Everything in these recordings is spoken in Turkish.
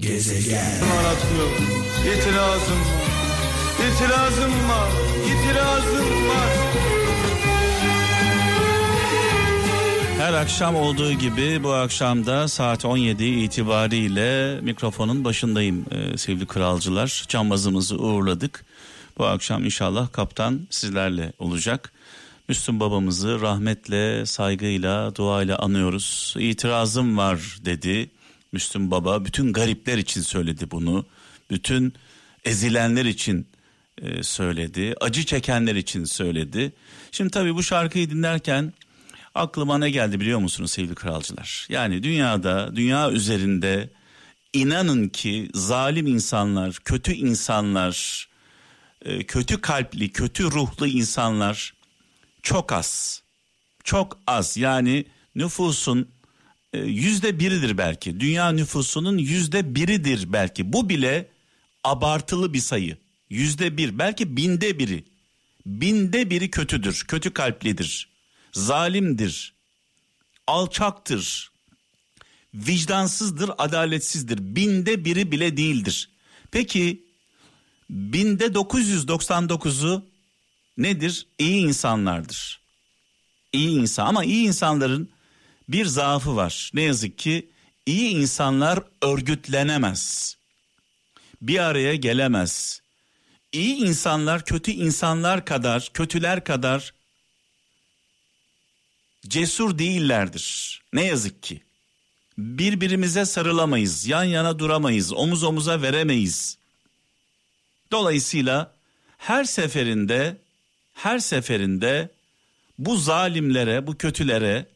Gezegen. İtirazım var. İtirazım var. İtirazım var. Her akşam olduğu gibi bu akşam da saat 17 itibariyle mikrofonun başındayım ee, sevgili kralcılar. Cambazımızı uğurladık. Bu akşam inşallah kaptan sizlerle olacak. Müslüm babamızı rahmetle, saygıyla, duayla anıyoruz. İtirazım var dedi Müslüm baba. Bütün garipler için söyledi bunu. Bütün ezilenler için e, söyledi. Acı çekenler için söyledi. Şimdi tabii bu şarkıyı dinlerken aklıma ne geldi biliyor musunuz sevgili kralcılar? Yani dünyada, dünya üzerinde inanın ki zalim insanlar, kötü insanlar, e, kötü kalpli, kötü ruhlu insanlar çok az. Çok az yani nüfusun yüzde biridir belki. Dünya nüfusunun yüzde biridir belki. Bu bile abartılı bir sayı. Yüzde bir belki binde biri. Binde biri kötüdür, kötü kalplidir, zalimdir, alçaktır, vicdansızdır, adaletsizdir. Binde biri bile değildir. Peki binde 999'u nedir? İyi insanlardır. İyi insan ama iyi insanların bir zaafı var. Ne yazık ki iyi insanlar örgütlenemez. Bir araya gelemez. İyi insanlar kötü insanlar kadar, kötüler kadar cesur değillerdir. Ne yazık ki. Birbirimize sarılamayız, yan yana duramayız, omuz omuza veremeyiz. Dolayısıyla her seferinde her seferinde bu zalimlere, bu kötülere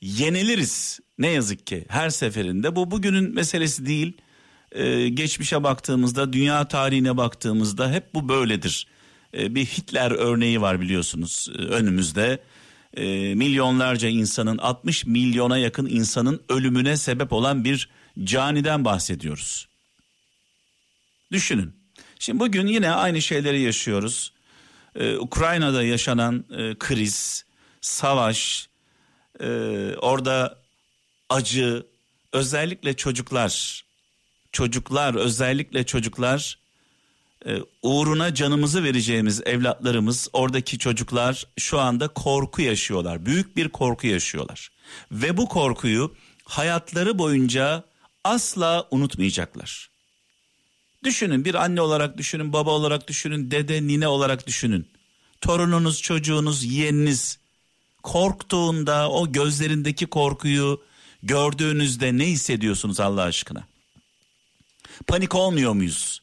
yeniliriz. Ne yazık ki her seferinde bu bugünün meselesi değil. Ee, geçmişe baktığımızda, dünya tarihine baktığımızda hep bu böyledir. Ee, bir Hitler örneği var biliyorsunuz e, önümüzde. Ee, milyonlarca insanın, 60 milyona yakın insanın ölümüne sebep olan bir caniden bahsediyoruz. Düşünün. Şimdi bugün yine aynı şeyleri yaşıyoruz. Ee, Ukrayna'da yaşanan e, kriz, savaş, e, orada acı, özellikle çocuklar, çocuklar özellikle çocuklar e, uğruna canımızı vereceğimiz evlatlarımız, oradaki çocuklar şu anda korku yaşıyorlar. Büyük bir korku yaşıyorlar. Ve bu korkuyu hayatları boyunca asla unutmayacaklar. Düşünün bir anne olarak düşünün, baba olarak düşünün, dede, nine olarak düşünün. Torununuz, çocuğunuz, yeğeniniz korktuğunda o gözlerindeki korkuyu gördüğünüzde ne hissediyorsunuz Allah aşkına? Panik olmuyor muyuz?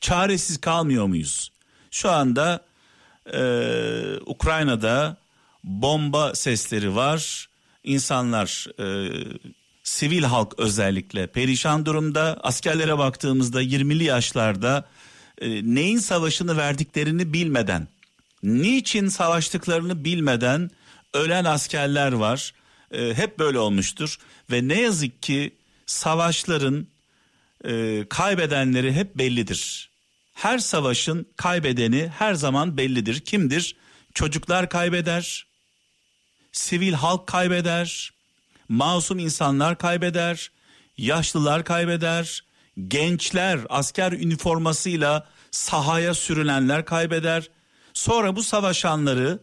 Çaresiz kalmıyor muyuz? Şu anda e, Ukrayna'da bomba sesleri var. İnsanlar e, sivil halk özellikle perişan durumda. Askerlere baktığımızda 20'li yaşlarda e, neyin savaşını verdiklerini bilmeden, niçin savaştıklarını bilmeden ölen askerler var. E, hep böyle olmuştur ve ne yazık ki savaşların e, kaybedenleri hep bellidir. Her savaşın kaybedeni her zaman bellidir. Kimdir? Çocuklar kaybeder, sivil halk kaybeder, masum insanlar kaybeder, yaşlılar kaybeder, gençler asker üniformasıyla sahaya sürülenler kaybeder. Sonra bu savaşanları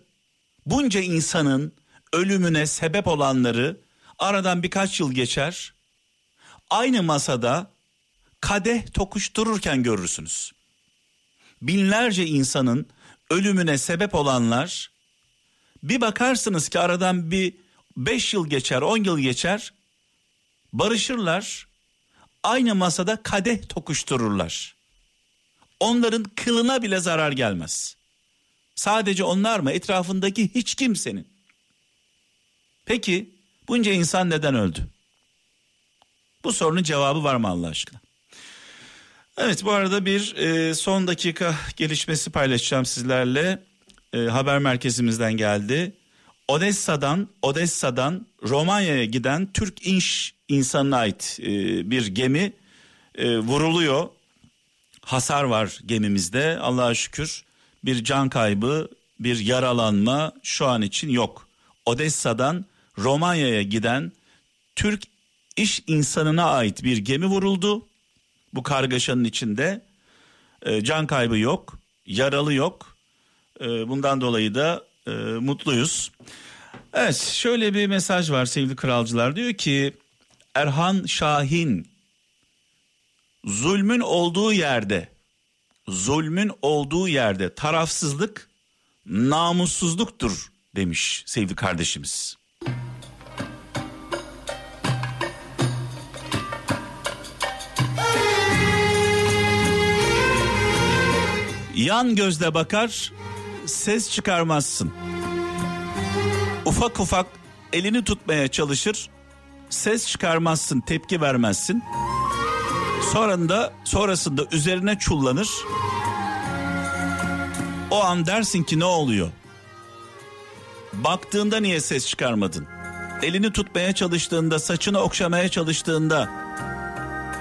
bunca insanın ölümüne sebep olanları aradan birkaç yıl geçer. Aynı masada kadeh tokuştururken görürsünüz. Binlerce insanın ölümüne sebep olanlar bir bakarsınız ki aradan bir 5 yıl geçer 10 yıl geçer barışırlar aynı masada kadeh tokuştururlar. Onların kılına bile zarar gelmez. Sadece onlar mı etrafındaki hiç kimsenin. Peki bunca insan neden öldü? Bu sorunun cevabı var mı Allah aşkına? Evet bu arada bir e, son dakika gelişmesi paylaşacağım sizlerle. E, haber merkezimizden geldi. Odessa'dan Odessa'dan Romanya'ya giden Türk inş insanına ait e, bir gemi e, vuruluyor. Hasar var gemimizde Allah'a şükür. Bir can kaybı, bir yaralanma şu an için yok. Odessa'dan Romanya'ya giden Türk iş insanına ait bir gemi vuruldu. bu kargaşanın içinde. E, can kaybı yok, yaralı yok. E, bundan dolayı da e, mutluyuz. Evet şöyle bir mesaj var sevgili kralcılar. Diyor ki Erhan Şahin zulmün olduğu yerde zulmün olduğu yerde tarafsızlık namussuzluktur demiş sevgili kardeşimiz. Yan gözle bakar, ses çıkarmazsın. Ufak ufak elini tutmaya çalışır, ses çıkarmazsın, tepki vermezsin. Sonrasında sonrasında üzerine çullanır. O an dersin ki ne oluyor? Baktığında niye ses çıkarmadın? Elini tutmaya çalıştığında, saçını okşamaya çalıştığında,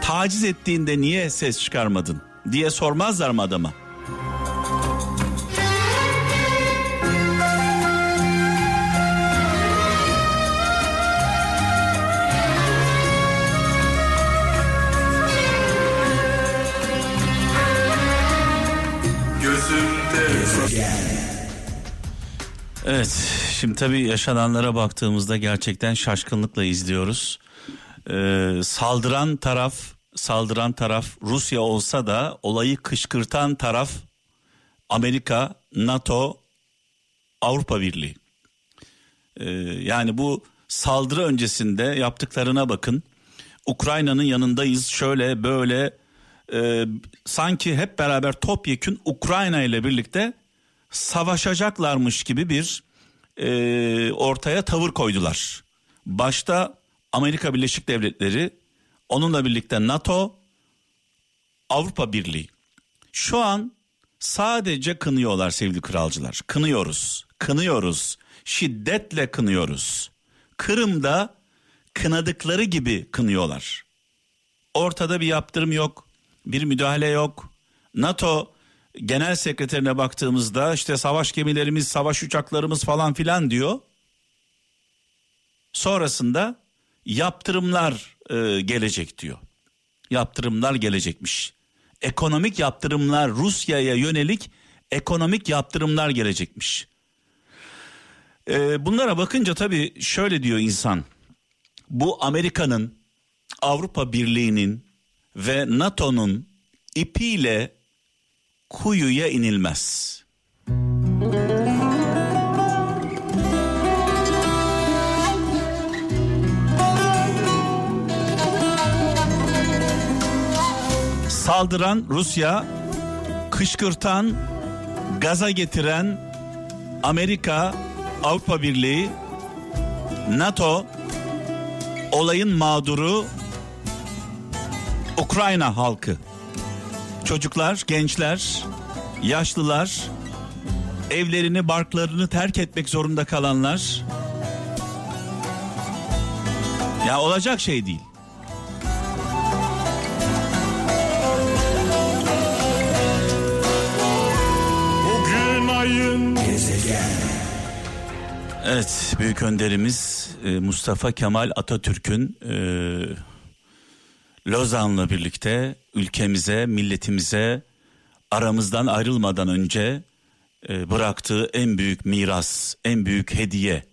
taciz ettiğinde niye ses çıkarmadın diye sormazlar mı adama? Evet şimdi tabii yaşananlara baktığımızda gerçekten şaşkınlıkla izliyoruz. Ee, saldıran taraf saldıran taraf Rusya olsa da olayı kışkırtan taraf Amerika, NATO, Avrupa Birliği. Ee, yani bu saldırı öncesinde yaptıklarına bakın. Ukrayna'nın yanındayız şöyle böyle e, sanki hep beraber topyekün Ukrayna ile birlikte savaşacaklarmış gibi bir e, ortaya tavır koydular. Başta Amerika Birleşik Devletleri, onunla birlikte NATO, Avrupa Birliği. Şu an sadece kınıyorlar sevgili kralcılar. Kınıyoruz, kınıyoruz, şiddetle kınıyoruz. Kırım'da kınadıkları gibi kınıyorlar. Ortada bir yaptırım yok, bir müdahale yok. NATO genel sekreterine baktığımızda işte savaş gemilerimiz, savaş uçaklarımız falan filan diyor. Sonrasında yaptırımlar e, gelecek diyor. Yaptırımlar gelecekmiş. Ekonomik yaptırımlar Rusya'ya yönelik ekonomik yaptırımlar gelecekmiş. E, bunlara bakınca tabii şöyle diyor insan. Bu Amerika'nın, Avrupa Birliği'nin ve NATO'nun ipiyle kuyuya inilmez. Saldıran Rusya, kışkırtan, gaza getiren Amerika, Avrupa Birliği, NATO, olayın mağduru Ukrayna halkı çocuklar, gençler, yaşlılar, evlerini, barklarını terk etmek zorunda kalanlar. Ya olacak şey değil. Bugün ayın gezegen. Evet, büyük önderimiz e, Mustafa Kemal Atatürk'ün e, Lozan'la birlikte ülkemize, milletimize aramızdan ayrılmadan önce e, bıraktığı en büyük miras, en büyük hediye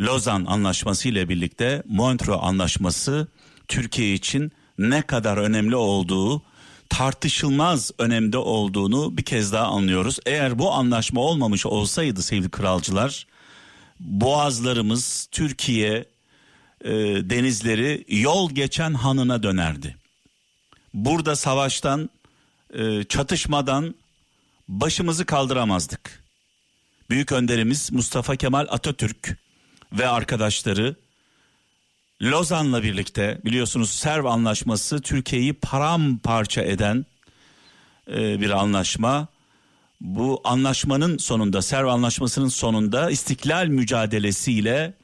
Lozan Anlaşması ile birlikte Montreux Anlaşması Türkiye için ne kadar önemli olduğu tartışılmaz önemde olduğunu bir kez daha anlıyoruz. Eğer bu anlaşma olmamış olsaydı sevgili kralcılar boğazlarımız Türkiye e, denizleri yol geçen hanına dönerdi. Burada savaştan, e, çatışmadan başımızı kaldıramazdık. Büyük önderimiz Mustafa Kemal Atatürk ve arkadaşları Lozan'la birlikte biliyorsunuz Serv Anlaşması Türkiye'yi paramparça eden e, bir anlaşma. Bu anlaşmanın sonunda Serv Anlaşması'nın sonunda istiklal mücadelesiyle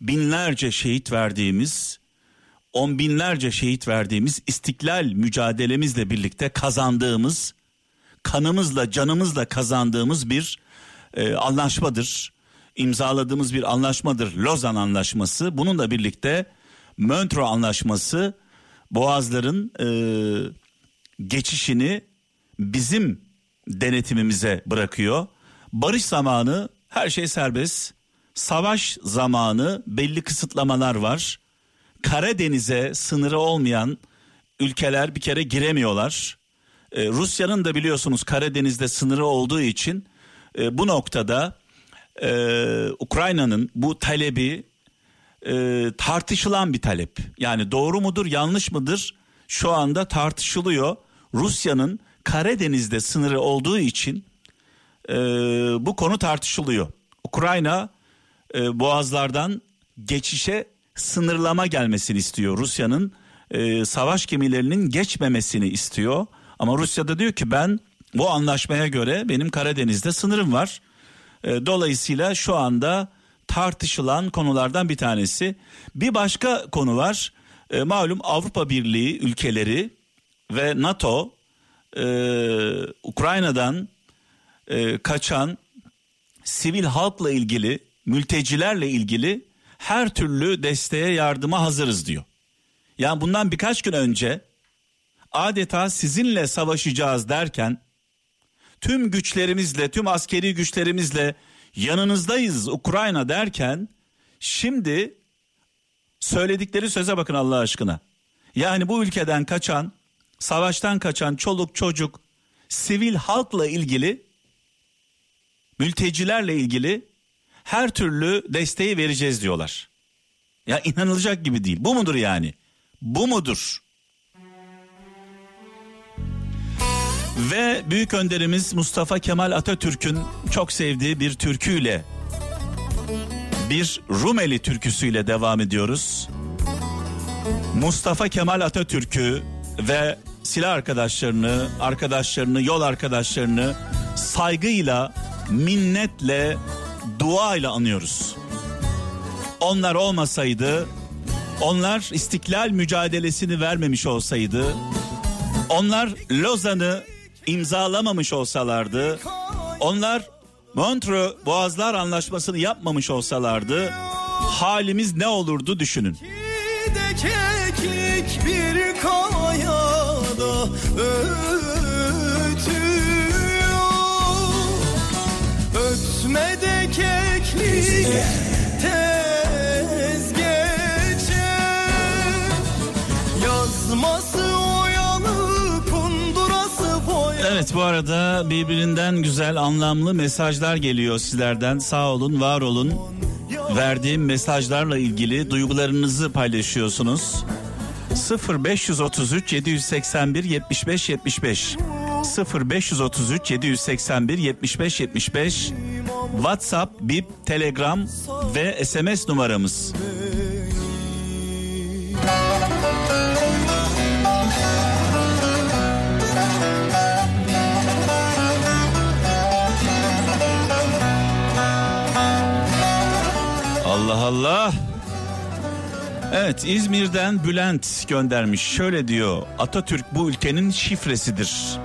binlerce şehit verdiğimiz, on binlerce şehit verdiğimiz istiklal mücadelemizle birlikte kazandığımız, kanımızla canımızla kazandığımız bir e, anlaşmadır. İmzaladığımız bir anlaşmadır Lozan Anlaşması. Bununla birlikte Montreux Anlaşması boğazların e, geçişini bizim denetimimize bırakıyor. Barış zamanı her şey serbest. Savaş zamanı belli kısıtlamalar var. Karadeniz'e sınırı olmayan ülkeler bir kere giremiyorlar. Ee, Rusya'nın da biliyorsunuz Karadeniz'de sınırı olduğu için e, bu noktada e, Ukrayna'nın bu talebi e, tartışılan bir talep. Yani doğru mudur yanlış mıdır şu anda tartışılıyor. Rusya'nın Karadeniz'de sınırı olduğu için e, bu konu tartışılıyor. Ukrayna e, boğazlardan geçişe sınırlama gelmesini istiyor. Rusya'nın e, savaş gemilerinin geçmemesini istiyor. Ama Rusya da diyor ki ben bu anlaşmaya göre benim Karadeniz'de sınırım var. E, dolayısıyla şu anda tartışılan konulardan bir tanesi. Bir başka konu var. E, malum Avrupa Birliği ülkeleri ve NATO e, Ukrayna'dan e, kaçan sivil halkla ilgili, mültecilerle ilgili her türlü desteğe yardıma hazırız diyor. Yani bundan birkaç gün önce adeta sizinle savaşacağız derken tüm güçlerimizle, tüm askeri güçlerimizle yanınızdayız Ukrayna derken şimdi söyledikleri söze bakın Allah aşkına. Yani bu ülkeden kaçan, savaştan kaçan çoluk çocuk, sivil halkla ilgili, mültecilerle ilgili her türlü desteği vereceğiz diyorlar. Ya inanılacak gibi değil. Bu mudur yani? Bu mudur? Ve büyük önderimiz Mustafa Kemal Atatürk'ün çok sevdiği bir türküyle bir Rumeli türküsüyle devam ediyoruz. Mustafa Kemal Atatürk'ü ve silah arkadaşlarını, arkadaşlarını, yol arkadaşlarını saygıyla, minnetle, duayla anıyoruz. Onlar olmasaydı, onlar istiklal mücadelesini vermemiş olsaydı, onlar Lozan'ı imzalamamış olsalardı, onlar Montreux Boğazlar Anlaşması'nı yapmamış olsalardı halimiz ne olurdu düşünün. bir kayada Ötme de keklik tez geçer Yazması oyalı kundurası boyalı Evet bu arada birbirinden güzel anlamlı mesajlar geliyor sizlerden. Sağ olun, var olun. Verdiğim mesajlarla ilgili duygularınızı paylaşıyorsunuz. 0533 781 75 75 0533 781 75 75 WhatsApp, Bip, Telegram ve SMS numaramız. Allah Allah. Evet İzmir'den Bülent göndermiş. Şöyle diyor. Atatürk bu ülkenin şifresidir.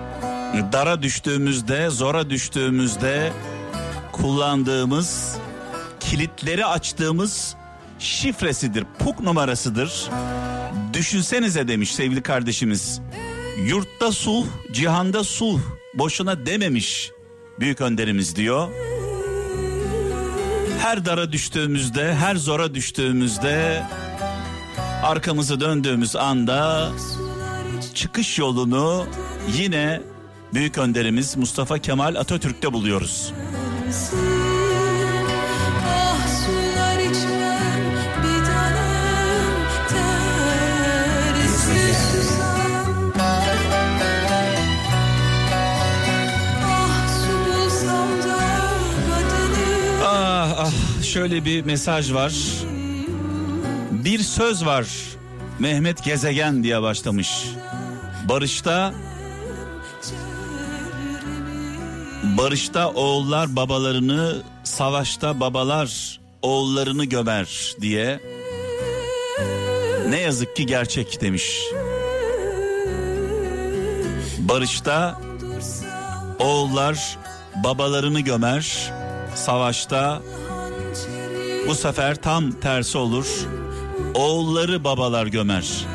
Dara düştüğümüzde, zora düştüğümüzde kullandığımız, kilitleri açtığımız şifresidir. Puk numarasıdır. Düşünsenize demiş sevgili kardeşimiz. Yurtta sulh, cihanda sulh. Boşuna dememiş büyük önderimiz diyor. Her dara düştüğümüzde, her zora düştüğümüzde arkamızı döndüğümüz anda çıkış yolunu yine büyük önderimiz Mustafa Kemal Atatürk'te buluyoruz. Ah Ah ah şöyle bir mesaj var. Bir söz var. Mehmet Gezegen diye başlamış. Barışta Barışta oğullar babalarını, savaşta babalar oğullarını gömer diye. Ne yazık ki gerçek demiş. Barışta oğullar babalarını gömer, savaşta bu sefer tam tersi olur. Oğulları babalar gömer.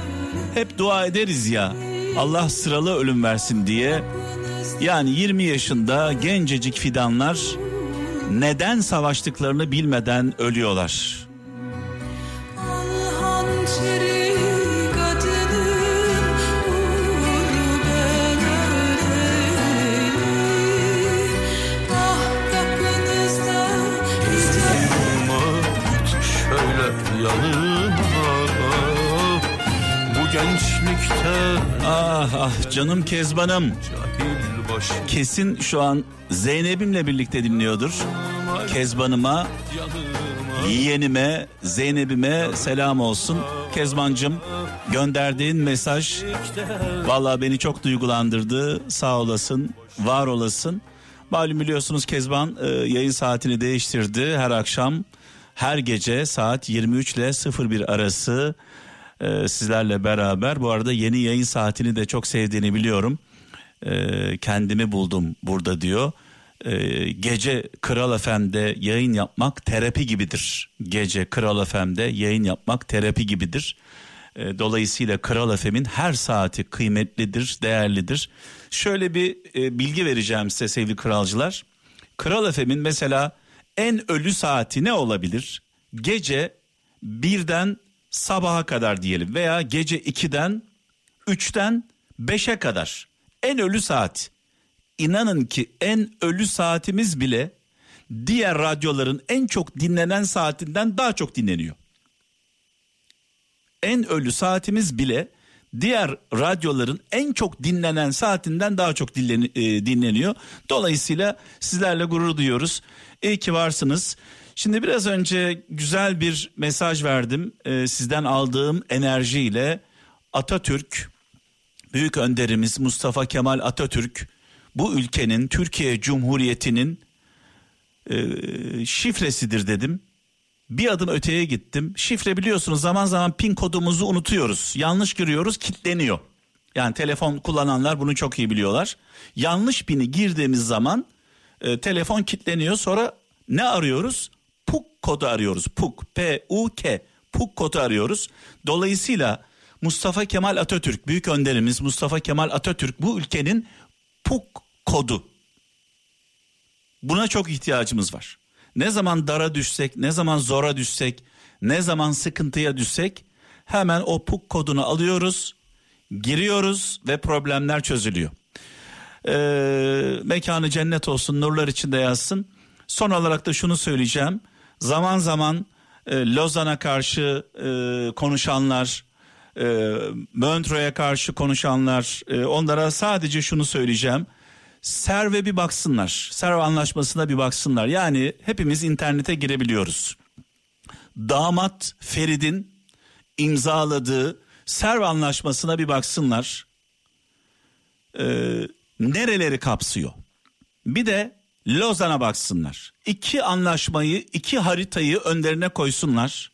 hep dua ederiz ya. Allah sıralı ölüm versin diye. Yani 20 yaşında gencecik fidanlar neden savaştıklarını bilmeden ölüyorlar. Gençlikte Ah ah canım Kezban'ım. Kesin şu an Zeynep'imle birlikte dinliyordur. Kezban'ıma, yeğenime, Zeynep'ime selam olsun. Kezbancım gönderdiğin mesaj vallahi beni çok duygulandırdı. Sağ olasın, var olasın. Malum biliyorsunuz Kezban e, yayın saatini değiştirdi. Her akşam, her gece saat 23 ile 01 arası e, sizlerle beraber. Bu arada yeni yayın saatini de çok sevdiğini biliyorum. E, kendimi buldum burada diyor. E, gece Kral FM'de yayın yapmak terapi gibidir. Gece Kral FM'de yayın yapmak terapi gibidir. E, dolayısıyla Kral FM'in her saati kıymetlidir, değerlidir. Şöyle bir e, bilgi vereceğim size sevgili kralcılar. Kral FM'in mesela en ölü saati ne olabilir? Gece birden sabaha kadar diyelim veya gece 2'den 3'ten 5'e kadar en ölü saat. İnanın ki en ölü saatimiz bile diğer radyoların en çok dinlenen saatinden daha çok dinleniyor. En ölü saatimiz bile diğer radyoların en çok dinlenen saatinden daha çok e, dinleniyor. Dolayısıyla sizlerle gurur duyuyoruz. İyi ki varsınız. Şimdi biraz önce güzel bir mesaj verdim. E, sizden aldığım enerjiyle Atatürk büyük önderimiz Mustafa Kemal Atatürk bu ülkenin Türkiye Cumhuriyeti'nin e, şifresidir dedim. Bir adım öteye gittim. Şifre biliyorsunuz zaman zaman pin kodumuzu unutuyoruz. Yanlış giriyoruz kilitleniyor. Yani telefon kullananlar bunu çok iyi biliyorlar. Yanlış pini girdiğimiz zaman e, telefon kilitleniyor. Sonra ne arıyoruz? Kodu arıyoruz. PUK, P-U-K. PUK kodu arıyoruz. Dolayısıyla Mustafa Kemal Atatürk, büyük önderimiz Mustafa Kemal Atatürk bu ülkenin PUK kodu. Buna çok ihtiyacımız var. Ne zaman dara düşsek, ne zaman zora düşsek, ne zaman sıkıntıya düşsek hemen o PUK kodunu alıyoruz, giriyoruz ve problemler çözülüyor. Ee, mekanı cennet olsun, nurlar içinde yazsın. Son olarak da şunu söyleyeceğim. Zaman zaman e, Lozan'a karşı e, konuşanlar, e, Montreux'e karşı konuşanlar, e, onlara sadece şunu söyleyeceğim. Serve bir baksınlar. Serve anlaşmasına bir baksınlar. Yani hepimiz internete girebiliyoruz. Damat Ferid'in imzaladığı Serve anlaşmasına bir baksınlar. Ee, nereleri kapsıyor? Bir de Lozan'a baksınlar. İki anlaşmayı, iki haritayı önlerine koysunlar.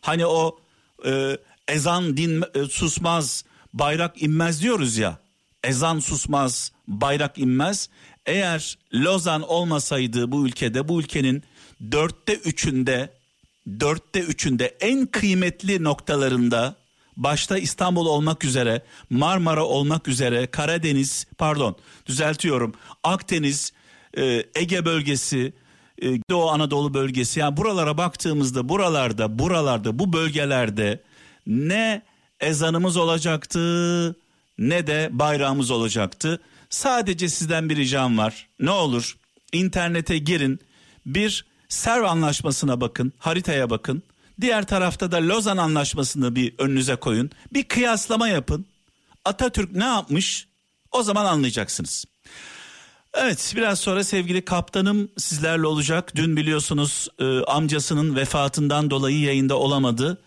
Hani o e, ezan din e, susmaz, bayrak inmez diyoruz ya. Ezan susmaz, bayrak inmez. Eğer Lozan olmasaydı bu ülkede, bu ülkenin dörtte üçünde, dörtte üçünde en kıymetli noktalarında başta İstanbul olmak üzere, Marmara olmak üzere, Karadeniz, pardon düzeltiyorum, Akdeniz, e, Ege bölgesi, e, Doğu Anadolu bölgesi yani buralara baktığımızda buralarda, buralarda, bu bölgelerde ne ezanımız olacaktı ne de bayrağımız olacaktı. Sadece sizden bir ricam var. Ne olur internete girin. Bir Serv anlaşmasına bakın, haritaya bakın. Diğer tarafta da Lozan anlaşmasını bir önünüze koyun. Bir kıyaslama yapın. Atatürk ne yapmış? O zaman anlayacaksınız. Evet biraz sonra sevgili kaptanım sizlerle olacak. Dün biliyorsunuz e, amcasının vefatından dolayı yayında olamadı.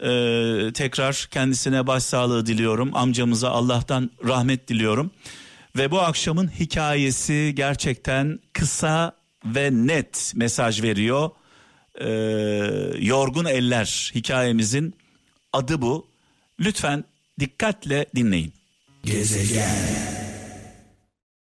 E, tekrar kendisine başsağlığı diliyorum. Amcamıza Allah'tan rahmet diliyorum. Ve bu akşamın hikayesi gerçekten kısa ve net mesaj veriyor. E, Yorgun Eller hikayemizin adı bu. Lütfen dikkatle dinleyin. Gezegen